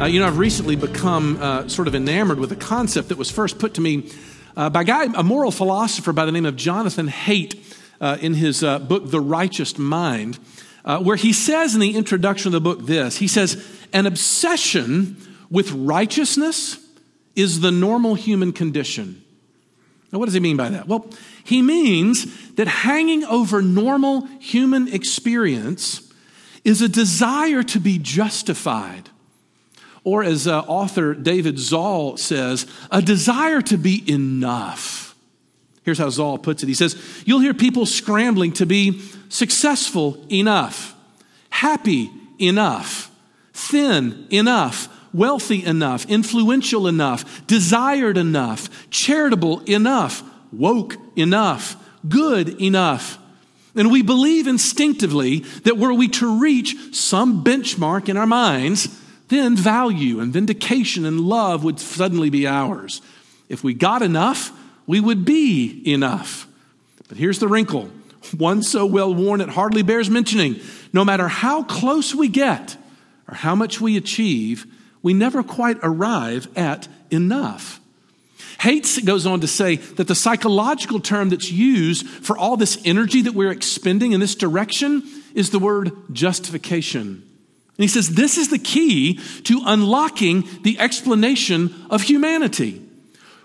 Uh, you know, I've recently become uh, sort of enamored with a concept that was first put to me uh, by a guy, a moral philosopher by the name of Jonathan Haidt, uh, in his uh, book, The Righteous Mind, uh, where he says in the introduction of the book this He says, An obsession with righteousness is the normal human condition. Now, what does he mean by that? Well, he means that hanging over normal human experience is a desire to be justified or, as uh, author David Zahl says, a desire to be enough. Here's how Zahl puts it He says, You'll hear people scrambling to be successful enough, happy enough, thin enough, wealthy enough, influential enough, desired enough, charitable enough, woke enough, good enough. And we believe instinctively that were we to reach some benchmark in our minds, then value and vindication and love would suddenly be ours. If we got enough, we would be enough. But here's the wrinkle one so well worn it hardly bears mentioning. No matter how close we get or how much we achieve, we never quite arrive at enough. Haidt goes on to say that the psychological term that's used for all this energy that we're expending in this direction is the word justification. And he says this is the key to unlocking the explanation of humanity.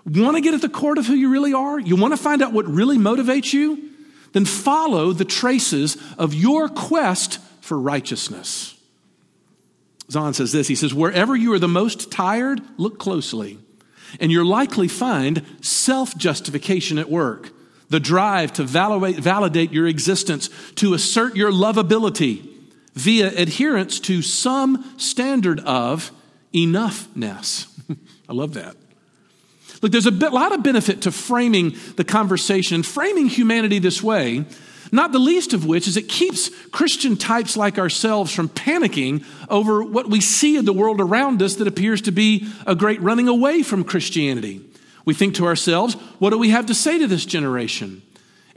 Want to get at the core of who you really are? You want to find out what really motivates you? Then follow the traces of your quest for righteousness. Zahl says this He says, Wherever you are the most tired, look closely, and you'll likely find self justification at work. The drive to validate, validate your existence, to assert your lovability, via adherence to some standard of enoughness. I love that. Look, there's a bit, lot of benefit to framing the conversation, framing humanity this way, not the least of which is it keeps Christian types like ourselves from panicking over what we see in the world around us that appears to be a great running away from Christianity. We think to ourselves, what do we have to say to this generation?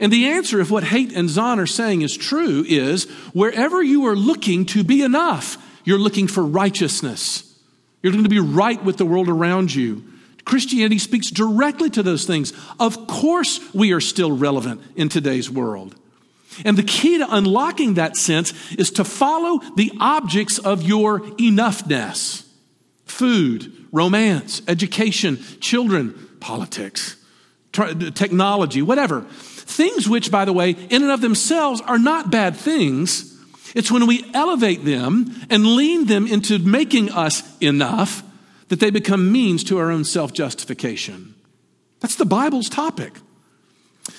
And the answer, if what Haidt and Zahl are saying is true, is wherever you are looking to be enough, you're looking for righteousness. You're going to be right with the world around you. Christianity speaks directly to those things. Of course, we are still relevant in today's world. And the key to unlocking that sense is to follow the objects of your enoughness food, romance, education, children, politics, technology, whatever. Things which, by the way, in and of themselves are not bad things. It's when we elevate them and lean them into making us enough that they become means to our own self justification. That's the Bible's topic.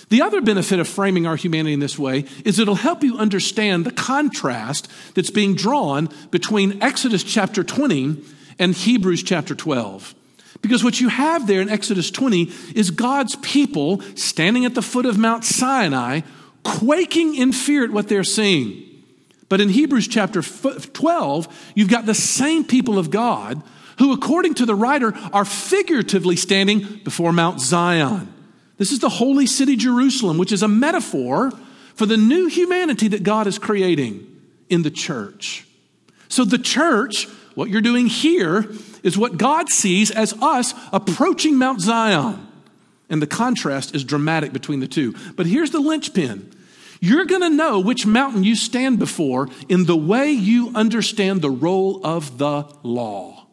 The other benefit of framing our humanity in this way is it'll help you understand the contrast that's being drawn between Exodus chapter 20 and Hebrews chapter 12. Because what you have there in Exodus 20 is God's people standing at the foot of Mount Sinai, quaking in fear at what they're seeing. But in Hebrews chapter 12, you've got the same people of God who, according to the writer, are figuratively standing before Mount Zion. This is the holy city Jerusalem, which is a metaphor for the new humanity that God is creating in the church. So the church, what you're doing here, is what God sees as us approaching Mount Zion. And the contrast is dramatic between the two. But here's the linchpin you're going to know which mountain you stand before in the way you understand the role of the law.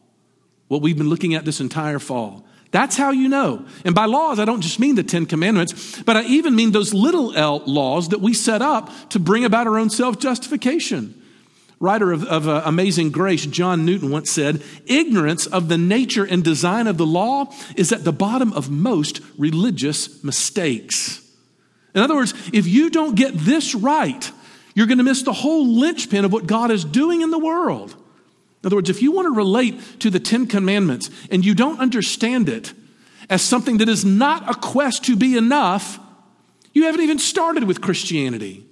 What we've been looking at this entire fall. That's how you know. And by laws, I don't just mean the Ten Commandments, but I even mean those little L laws that we set up to bring about our own self justification. Writer of, of uh, Amazing Grace, John Newton, once said Ignorance of the nature and design of the law is at the bottom of most religious mistakes. In other words, if you don't get this right, you're going to miss the whole linchpin of what God is doing in the world. In other words, if you want to relate to the Ten Commandments and you don't understand it as something that is not a quest to be enough, you haven't even started with Christianity.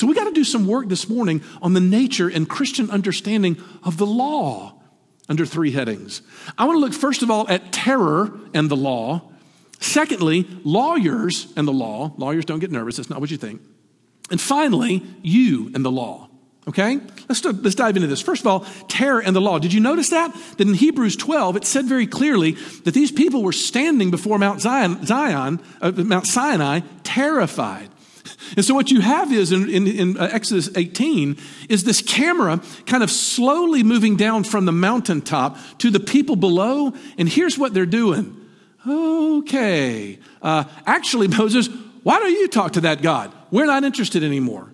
So we got to do some work this morning on the nature and Christian understanding of the law under three headings. I want to look first of all at terror and the law. Secondly, lawyers and the law. Lawyers don't get nervous, that's not what you think. And finally, you and the law. Okay? Let's, let's dive into this. First of all, terror and the law. Did you notice that? That in Hebrews 12, it said very clearly that these people were standing before Mount Zion, Zion uh, Mount Sinai, terrified. And so what you have is in, in, in, uh, Exodus 18 is this camera kind of slowly moving down from the mountaintop to the people below. And here's what they're doing. Okay. Uh, actually, Moses, why don't you talk to that God? We're not interested anymore.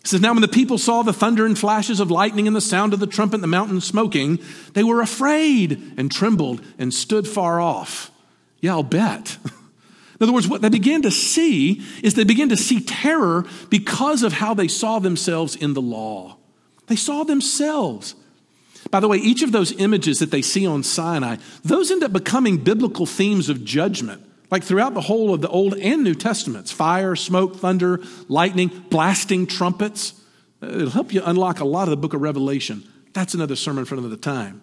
It says, Now when the people saw the thunder and flashes of lightning and the sound of the trumpet and the mountain smoking, they were afraid and trembled and stood far off. Yeah, I'll bet. In other words, what they began to see is they began to see terror because of how they saw themselves in the law. They saw themselves. By the way, each of those images that they see on Sinai, those end up becoming biblical themes of judgment. Like throughout the whole of the Old and New Testaments fire, smoke, thunder, lightning, blasting trumpets. It'll help you unlock a lot of the book of Revelation. That's another sermon for another time.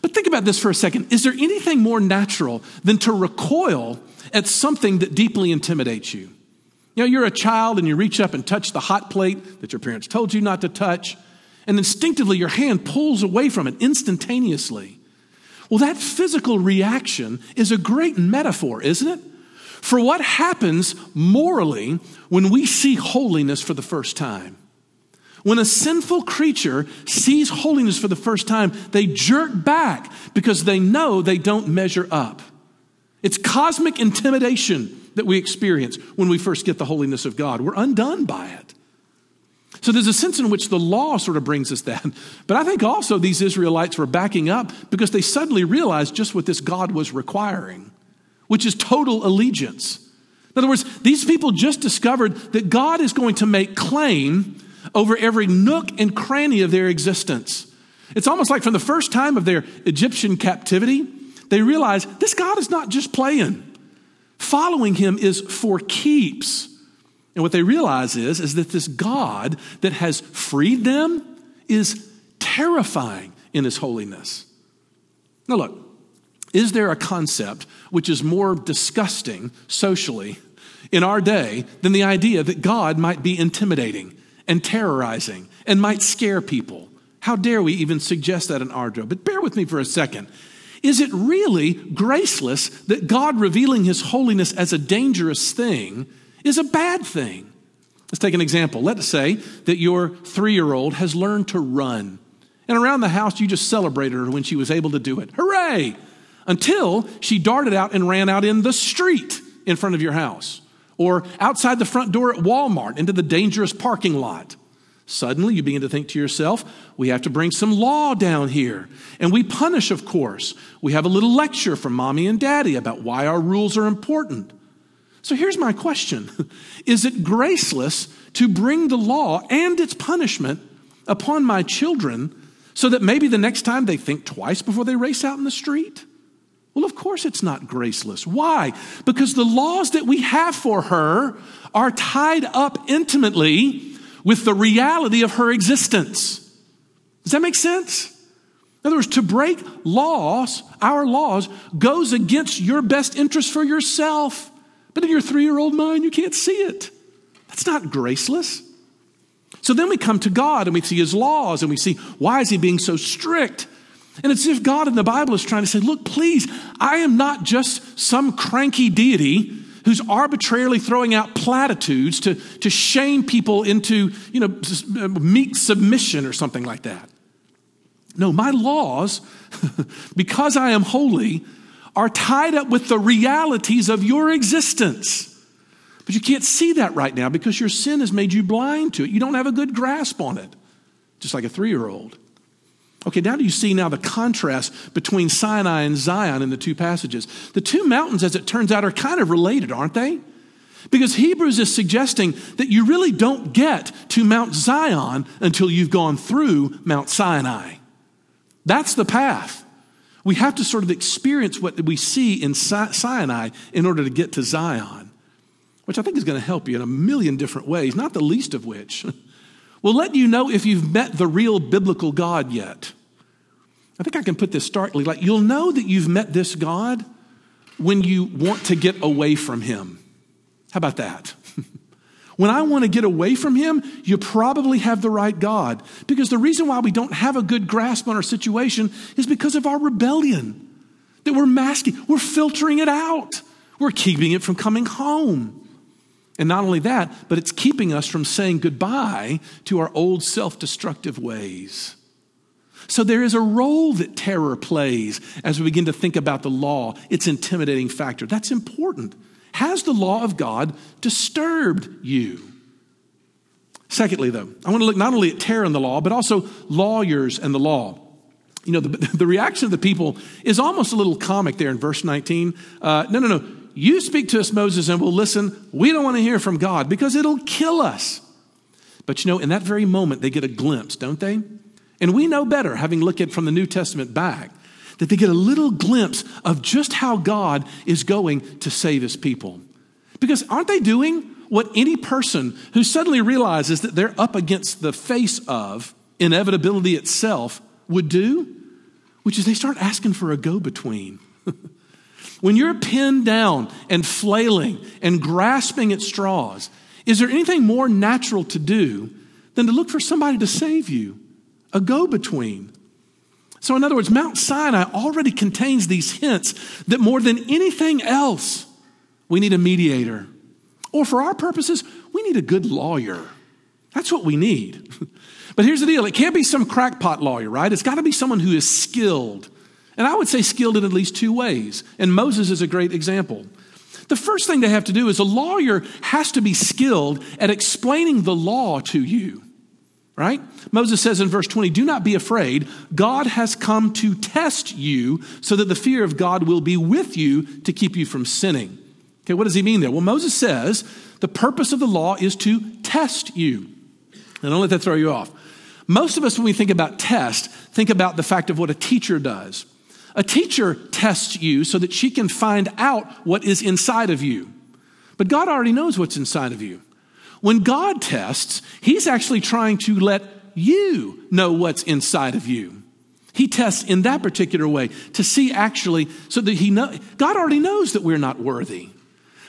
But think about this for a second. Is there anything more natural than to recoil at something that deeply intimidates you? You know, you're a child and you reach up and touch the hot plate that your parents told you not to touch, and instinctively your hand pulls away from it instantaneously. Well, that physical reaction is a great metaphor, isn't it? For what happens morally when we see holiness for the first time. When a sinful creature sees holiness for the first time, they jerk back because they know they don't measure up. It's cosmic intimidation that we experience when we first get the holiness of God. We're undone by it. So there's a sense in which the law sort of brings us that. But I think also these Israelites were backing up because they suddenly realized just what this God was requiring, which is total allegiance. In other words, these people just discovered that God is going to make claim over every nook and cranny of their existence. It's almost like from the first time of their Egyptian captivity, they realize this God is not just playing. Following him is for keeps. And what they realize is, is that this God that has freed them is terrifying in his holiness. Now, look, is there a concept which is more disgusting socially in our day than the idea that God might be intimidating and terrorizing and might scare people. How dare we even suggest that in our job? But bear with me for a second. Is it really graceless that God revealing his holiness as a dangerous thing is a bad thing? Let's take an example. Let's say that your three year old has learned to run. And around the house, you just celebrated her when she was able to do it. Hooray! Until she darted out and ran out in the street in front of your house or outside the front door at Walmart into the dangerous parking lot. Suddenly, you begin to think to yourself, we have to bring some law down here. And we punish, of course. We have a little lecture from mommy and daddy about why our rules are important. So here's my question Is it graceless to bring the law and its punishment upon my children so that maybe the next time they think twice before they race out in the street? Well, of course it's not graceless. Why? Because the laws that we have for her are tied up intimately with the reality of her existence. Does that make sense? In other words, to break laws, our laws, goes against your best interest for yourself. But in your three year old mind, you can't see it. That's not graceless. So then we come to God and we see his laws and we see why is he being so strict? And it's as if God in the Bible is trying to say, look, please, I am not just some cranky deity who's arbitrarily throwing out platitudes to, to shame people into, you know, uh, meek submission or something like that. No, my laws, because I am holy, are tied up with the realities of your existence. But you can't see that right now because your sin has made you blind to it. You don't have a good grasp on it, just like a three year old. Okay, now do you see now the contrast between Sinai and Zion in the two passages? The two mountains, as it turns out, are kind of related, aren't they? Because Hebrews is suggesting that you really don't get to Mount Zion until you've gone through Mount Sinai. That's the path. We have to sort of experience what we see in Sinai in order to get to Zion, which I think is going to help you in a million different ways, not the least of which will let you know if you've met the real biblical God yet. I think I can put this starkly like you'll know that you've met this God when you want to get away from him. How about that? When I want to get away from him, you probably have the right God. Because the reason why we don't have a good grasp on our situation is because of our rebellion. That we're masking, we're filtering it out, we're keeping it from coming home. And not only that, but it's keeping us from saying goodbye to our old self destructive ways. So there is a role that terror plays as we begin to think about the law, its intimidating factor. That's important. Has the law of God disturbed you? Secondly, though, I want to look not only at terror in the law, but also lawyers and the law. You know, the, the reaction of the people is almost a little comic there in verse 19. Uh, no, no, no. You speak to us, Moses, and we'll listen. We don't want to hear from God because it'll kill us. But you know, in that very moment, they get a glimpse, don't they? And we know better, having looked at from the New Testament back, that they get a little glimpse of just how God is going to save his people. Because aren't they doing what any person who suddenly realizes that they're up against the face of inevitability itself would do? Which is they start asking for a go between. when you're pinned down and flailing and grasping at straws, is there anything more natural to do than to look for somebody to save you? a go between. So, in other words, Mount Sinai already contains these hints that more than anything else, we need a mediator. Or for our purposes, we need a good lawyer. That's what we need. but here's the deal it can't be some crackpot lawyer, right? It's got to be someone who is skilled. And I would say skilled in at least two ways. And Moses is a great example. The first thing they have to do is a lawyer has to be skilled at explaining the law to you right? Moses says in verse 20, Do not be afraid. God has come to test you so that the fear of God will be with you to keep you from sinning. Okay, what does he mean there? Well, Moses says the purpose of the law is to test you. And don't let that throw you off. Most of us, when we think about test, think about the fact of what a teacher does. A teacher tests you so that she can find out what is inside of you. But God already knows what's inside of you. When God tests, He's actually trying to let you know what's inside of you. He tests in that particular way to see actually, so that He know, God already knows that we're not worthy.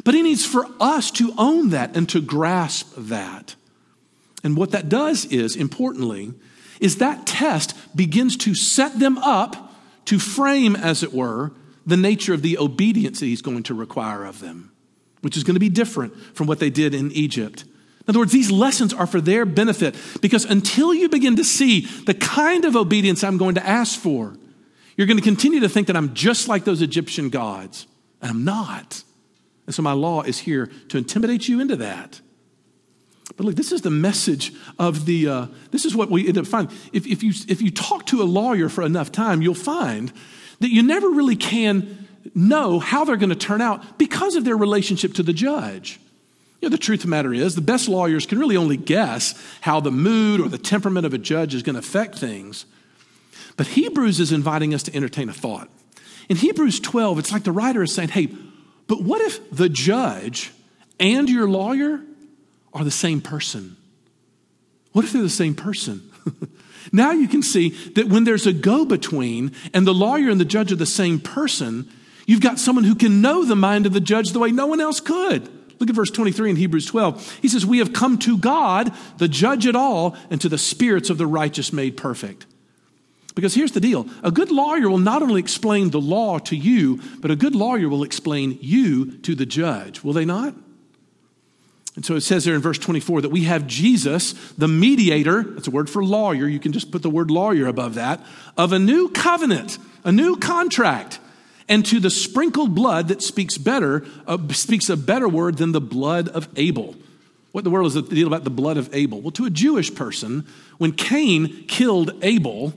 But He needs for us to own that and to grasp that. And what that does is, importantly, is that test begins to set them up to frame, as it were, the nature of the obedience that He's going to require of them, which is going to be different from what they did in Egypt. In other words, these lessons are for their benefit because until you begin to see the kind of obedience I'm going to ask for, you're going to continue to think that I'm just like those Egyptian gods, and I'm not. And so my law is here to intimidate you into that. But look, this is the message of the, uh, this is what we end up finding. If, if, you, if you talk to a lawyer for enough time, you'll find that you never really can know how they're going to turn out because of their relationship to the judge. You know, the truth of the matter is, the best lawyers can really only guess how the mood or the temperament of a judge is going to affect things. But Hebrews is inviting us to entertain a thought. In Hebrews 12, it's like the writer is saying, hey, but what if the judge and your lawyer are the same person? What if they're the same person? now you can see that when there's a go between and the lawyer and the judge are the same person, you've got someone who can know the mind of the judge the way no one else could. Look at verse 23 in Hebrews 12. He says, We have come to God, the judge at all, and to the spirits of the righteous made perfect. Because here's the deal a good lawyer will not only explain the law to you, but a good lawyer will explain you to the judge. Will they not? And so it says there in verse 24 that we have Jesus, the mediator, that's a word for lawyer, you can just put the word lawyer above that, of a new covenant, a new contract and to the sprinkled blood that speaks better, uh, speaks a better word than the blood of Abel. What the world is the deal about the blood of Abel? Well, to a Jewish person, when Cain killed Abel,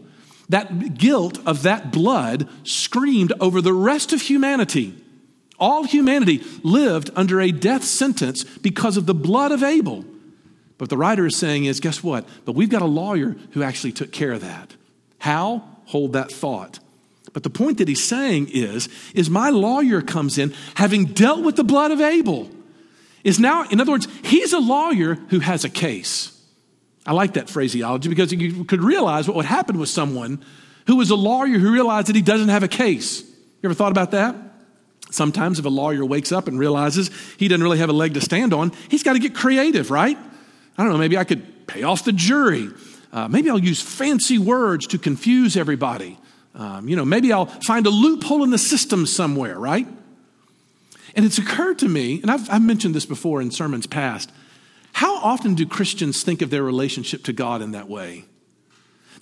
that guilt of that blood screamed over the rest of humanity. All humanity lived under a death sentence because of the blood of Abel. But the writer is saying is, guess what? But we've got a lawyer who actually took care of that. How? Hold that thought. But the point that he's saying is, is my lawyer comes in having dealt with the blood of Abel. Is now, in other words, he's a lawyer who has a case. I like that phraseology because you could realize what would happen with someone who was a lawyer who realized that he doesn't have a case. You ever thought about that? Sometimes, if a lawyer wakes up and realizes he doesn't really have a leg to stand on, he's got to get creative, right? I don't know, maybe I could pay off the jury. Uh, maybe I'll use fancy words to confuse everybody. Um, you know, maybe I'll find a loophole in the system somewhere, right? And it's occurred to me, and I've, I've mentioned this before in sermons past, how often do Christians think of their relationship to God in that way?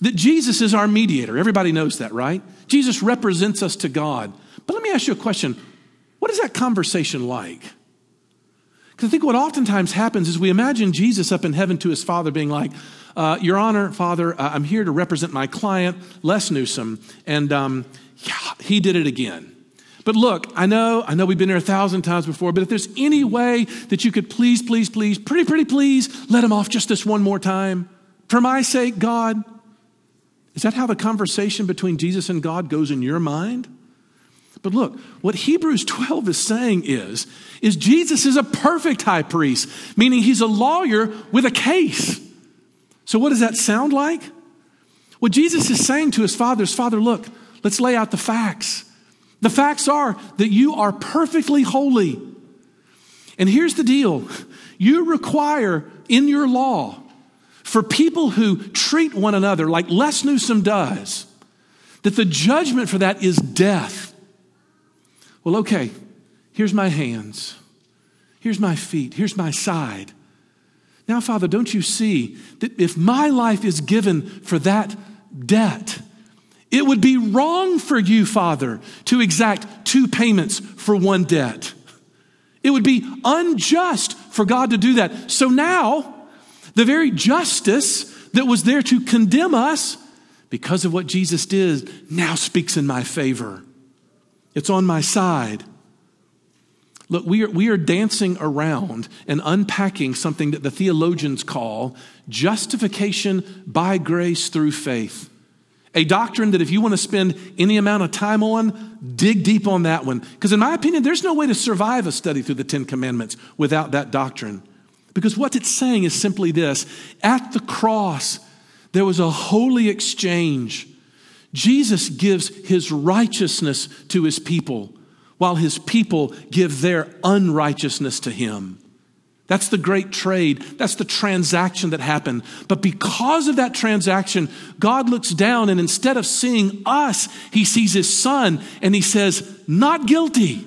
That Jesus is our mediator. Everybody knows that, right? Jesus represents us to God. But let me ask you a question what is that conversation like? Because I think what oftentimes happens is we imagine Jesus up in heaven to his Father being like, uh, Your Honor, Father, uh, I'm here to represent my client, Les Newsom, and um, yeah, he did it again. But look, I know, I know we've been here a thousand times before, but if there's any way that you could please, please, please, pretty, pretty please, let him off just this one more time. For my sake, God. Is that how the conversation between Jesus and God goes in your mind? But look, what Hebrews 12 is saying is, is Jesus is a perfect high priest, meaning he's a lawyer with a case. So what does that sound like? What Jesus is saying to his father is, Father, look, let's lay out the facts. The facts are that you are perfectly holy. And here's the deal you require in your law for people who treat one another like Les Newsom does, that the judgment for that is death. Well, okay, here's my hands, here's my feet, here's my side. Now, Father, don't you see that if my life is given for that debt, it would be wrong for you, Father, to exact two payments for one debt. It would be unjust for God to do that. So now, the very justice that was there to condemn us because of what Jesus did now speaks in my favor. It's on my side. Look, we are, we are dancing around and unpacking something that the theologians call justification by grace through faith. A doctrine that if you want to spend any amount of time on, dig deep on that one. Because, in my opinion, there's no way to survive a study through the Ten Commandments without that doctrine. Because what it's saying is simply this at the cross, there was a holy exchange. Jesus gives his righteousness to his people while his people give their unrighteousness to him. That's the great trade. That's the transaction that happened. But because of that transaction, God looks down and instead of seeing us, he sees his son and he says, not guilty.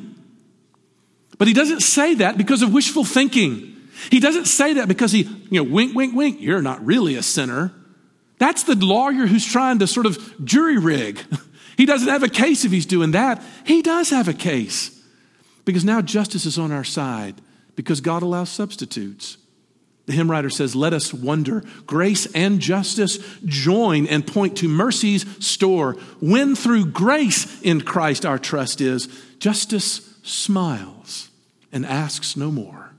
But he doesn't say that because of wishful thinking. He doesn't say that because he, you know, wink, wink, wink, you're not really a sinner. That's the lawyer who's trying to sort of jury rig. He doesn't have a case if he's doing that. He does have a case because now justice is on our side because God allows substitutes. The hymn writer says, Let us wonder. Grace and justice join and point to mercy's store. When through grace in Christ our trust is, justice smiles and asks no more.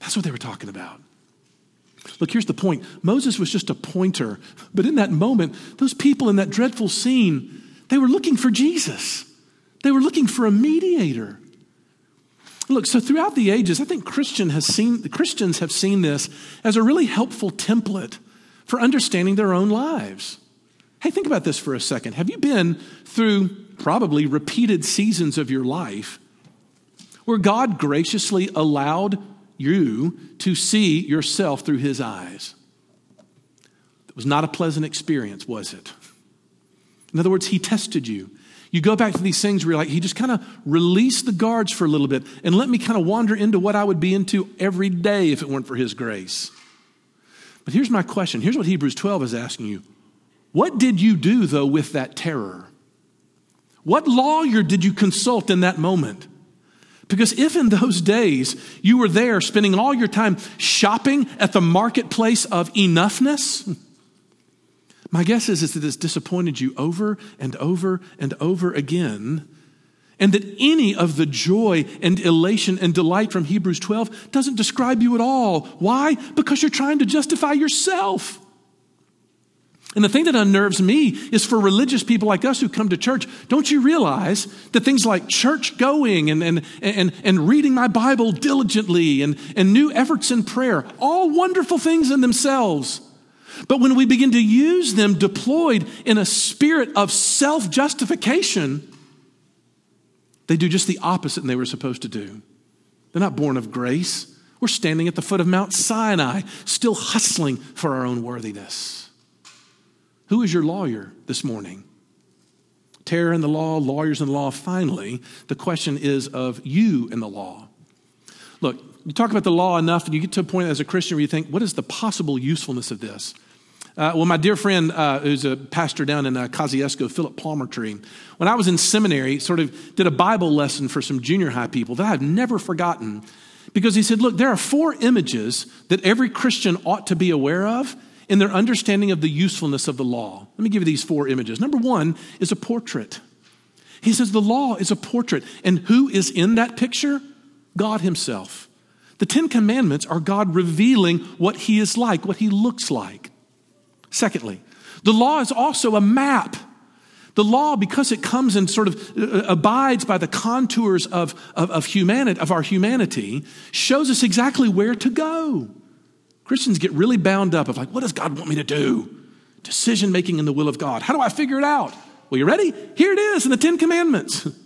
That's what they were talking about. Look, here's the point Moses was just a pointer, but in that moment, those people in that dreadful scene, they were looking for Jesus, they were looking for a mediator. Look, so throughout the ages, I think Christian has seen, Christians have seen this as a really helpful template for understanding their own lives. Hey, think about this for a second. Have you been through probably repeated seasons of your life where God graciously allowed you to see yourself through His eyes? It was not a pleasant experience, was it? In other words, he tested you. You go back to these things where you're like, he just kind of released the guards for a little bit and let me kind of wander into what I would be into every day if it weren't for his grace. But here's my question. Here's what Hebrews 12 is asking you. What did you do, though, with that terror? What lawyer did you consult in that moment? Because if in those days you were there spending all your time shopping at the marketplace of enoughness, my guess is, is that it's disappointed you over and over and over again, and that any of the joy and elation and delight from Hebrews 12 doesn't describe you at all. Why? Because you're trying to justify yourself. And the thing that unnerves me is for religious people like us who come to church, don't you realize that things like church going and, and, and, and reading my Bible diligently and, and new efforts in prayer, all wonderful things in themselves. But when we begin to use them deployed in a spirit of self justification, They do just the opposite than they were supposed to do. They're not born of grace. We're standing at the foot of Mount Sinai, still hustling for our own worthiness. Who is your lawyer this morning? Terror in the law, lawyers in the law. Finally, the question is of you in the law. Look, you talk about the law enough, and you get to a point as a Christian where you think, what is the possible usefulness of this? Uh, well, my dear friend, uh, who's a pastor down in uh, Kosciusko, Philip Palmertree, when I was in seminary, sort of did a Bible lesson for some junior high people that I've never forgotten. Because he said, look, there are four images that every Christian ought to be aware of in their understanding of the usefulness of the law. Let me give you these four images. Number one is a portrait. He says the law is a portrait. And who is in that picture? God Himself. The Ten Commandments are God revealing what He is like, what He looks like. Secondly, the law is also a map. The law, because it comes and sort of uh, abides by the contours of, of, of, humanity, of our humanity, shows us exactly where to go. Christians get really bound up of like, what does God want me to do? Decision making in the will of God. How do I figure it out? Well, you ready? Here it is in the Ten Commandments.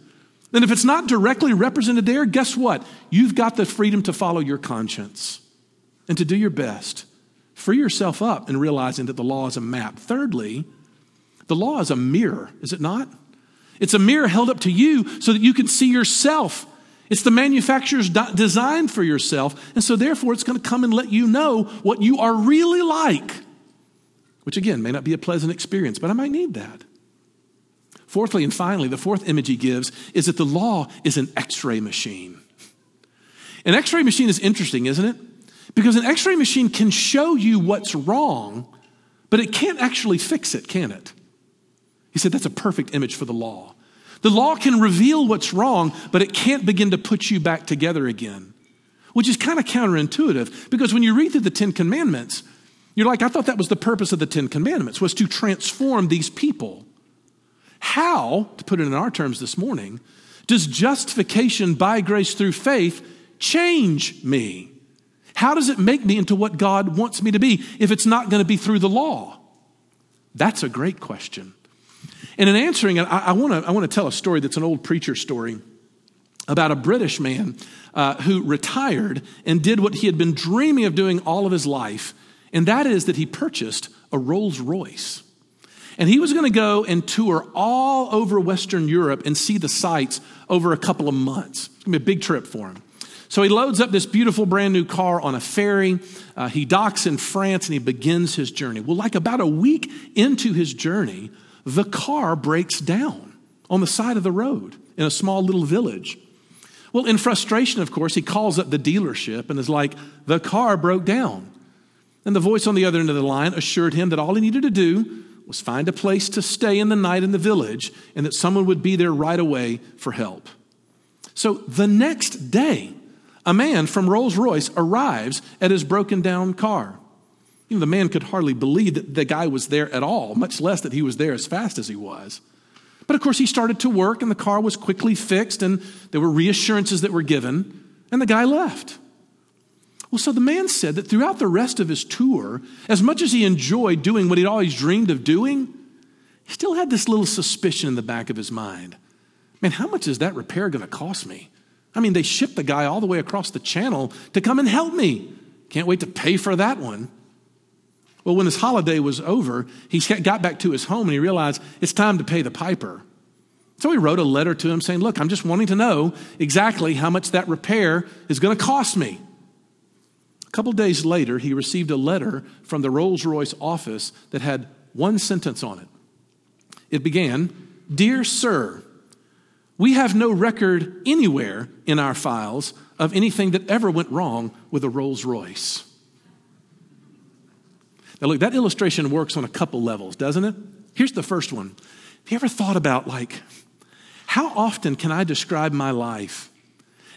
And if it's not directly represented there, guess what? You've got the freedom to follow your conscience and to do your best. Free yourself up in realizing that the law is a map. Thirdly, the law is a mirror, is it not? It's a mirror held up to you so that you can see yourself. It's the manufacturer's design for yourself. And so, therefore, it's going to come and let you know what you are really like, which again may not be a pleasant experience, but I might need that. Fourthly and finally, the fourth image he gives is that the law is an x ray machine. An x ray machine is interesting, isn't it? Because an x ray machine can show you what's wrong, but it can't actually fix it, can it? He said that's a perfect image for the law. The law can reveal what's wrong, but it can't begin to put you back together again, which is kind of counterintuitive because when you read through the Ten Commandments, you're like, I thought that was the purpose of the Ten Commandments, was to transform these people. How, to put it in our terms this morning, does justification by grace through faith change me? How does it make me into what God wants me to be if it's not going to be through the law? That's a great question. And in answering it, I, I want to tell a story that's an old preacher story about a British man uh, who retired and did what he had been dreaming of doing all of his life, and that is that he purchased a Rolls Royce. And he was going to go and tour all over Western Europe and see the sights over a couple of months. It's going to be a big trip for him. So he loads up this beautiful brand new car on a ferry. Uh, he docks in France and he begins his journey. Well, like about a week into his journey, the car breaks down on the side of the road in a small little village. Well, in frustration, of course, he calls up the dealership and is like, The car broke down. And the voice on the other end of the line assured him that all he needed to do was find a place to stay in the night in the village and that someone would be there right away for help. So the next day, a man from Rolls Royce arrives at his broken down car. You know, the man could hardly believe that the guy was there at all, much less that he was there as fast as he was. But of course, he started to work and the car was quickly fixed and there were reassurances that were given, and the guy left. Well, so the man said that throughout the rest of his tour, as much as he enjoyed doing what he'd always dreamed of doing, he still had this little suspicion in the back of his mind. Man, how much is that repair going to cost me? I mean, they shipped the guy all the way across the channel to come and help me. Can't wait to pay for that one. Well, when his holiday was over, he got back to his home and he realized it's time to pay the piper. So he wrote a letter to him saying, Look, I'm just wanting to know exactly how much that repair is going to cost me. A couple days later, he received a letter from the Rolls Royce office that had one sentence on it. It began Dear Sir, we have no record anywhere in our files of anything that ever went wrong with a Rolls Royce. Now, look, that illustration works on a couple levels, doesn't it? Here's the first one. Have you ever thought about, like, how often can I describe my life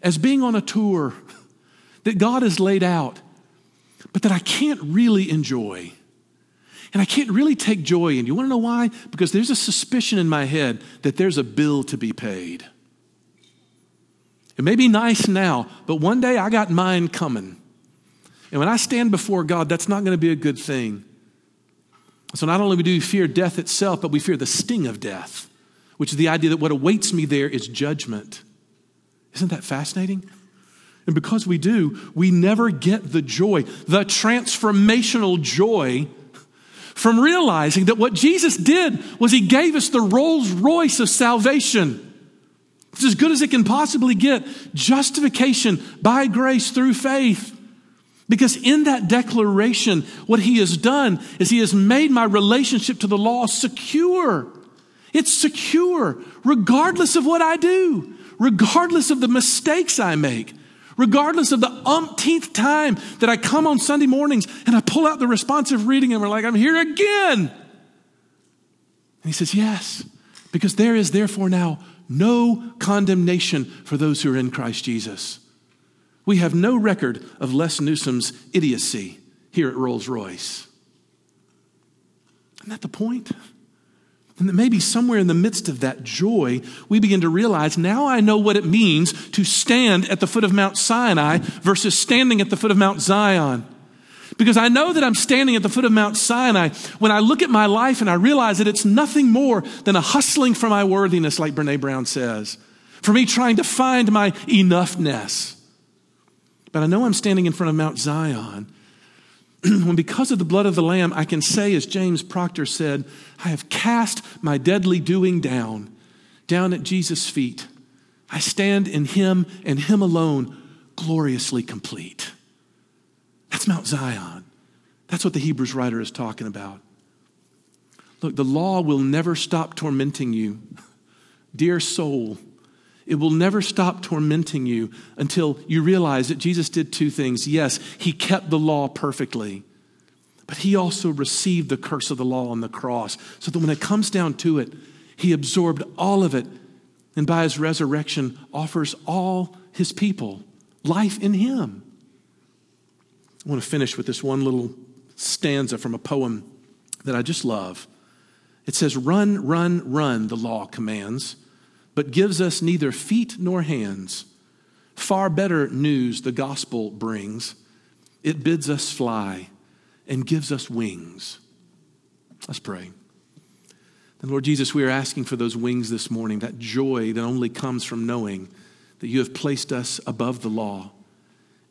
as being on a tour that God has laid out, but that I can't really enjoy. And I can't really take joy in. You want to know why? Because there's a suspicion in my head that there's a bill to be paid. It may be nice now, but one day I got mine coming. And when I stand before God, that's not going to be a good thing. So not only do we fear death itself, but we fear the sting of death, which is the idea that what awaits me there is judgment. Isn't that fascinating? And because we do, we never get the joy, the transformational joy from realizing that what Jesus did was he gave us the Rolls Royce of salvation. It's as good as it can possibly get. Justification by grace through faith. Because in that declaration, what he has done is he has made my relationship to the law secure. It's secure, regardless of what I do, regardless of the mistakes I make, regardless of the umpteenth time that I come on Sunday mornings and I pull out the responsive reading and we're like, I'm here again. And he says, Yes, because there is therefore now no condemnation for those who are in Christ Jesus. We have no record of Les Newsom's idiocy here at Rolls Royce. Isn't that the point? And that maybe somewhere in the midst of that joy, we begin to realize now I know what it means to stand at the foot of Mount Sinai versus standing at the foot of Mount Zion. Because I know that I'm standing at the foot of Mount Sinai when I look at my life and I realize that it's nothing more than a hustling for my worthiness, like Brene Brown says, for me trying to find my enoughness. But I know I'm standing in front of Mount Zion when because of the blood of the Lamb, I can say, as James Procter said, I have cast my deadly doing down, down at Jesus' feet. I stand in Him and Him alone, gloriously complete. That's Mount Zion. That's what the Hebrews writer is talking about. Look, the law will never stop tormenting you. Dear soul, it will never stop tormenting you until you realize that Jesus did two things. Yes, he kept the law perfectly, but he also received the curse of the law on the cross so that when it comes down to it, he absorbed all of it and by his resurrection offers all his people life in him. I want to finish with this one little stanza from a poem that I just love. It says, Run, run, run, the law commands but gives us neither feet nor hands. Far better news the gospel brings. It bids us fly and gives us wings. Let's pray. And Lord Jesus, we are asking for those wings this morning, that joy that only comes from knowing that you have placed us above the law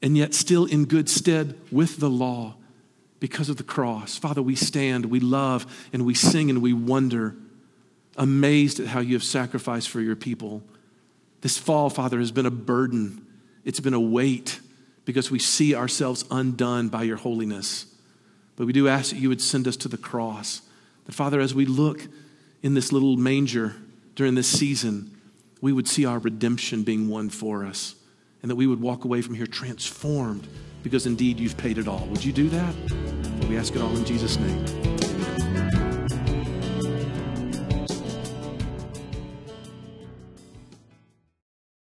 and yet still in good stead with the law because of the cross. Father, we stand, we love, and we sing and we wonder amazed at how you have sacrificed for your people. This fall, Father, has been a burden, it's been a weight because we see ourselves undone by your holiness. But we do ask that you would send us to the cross. That, Father, as we look in this little manger during this season, we would see our redemption being won for us and that we would walk away from here transformed because indeed you've paid it all. Would you do that? We ask it all in Jesus' name.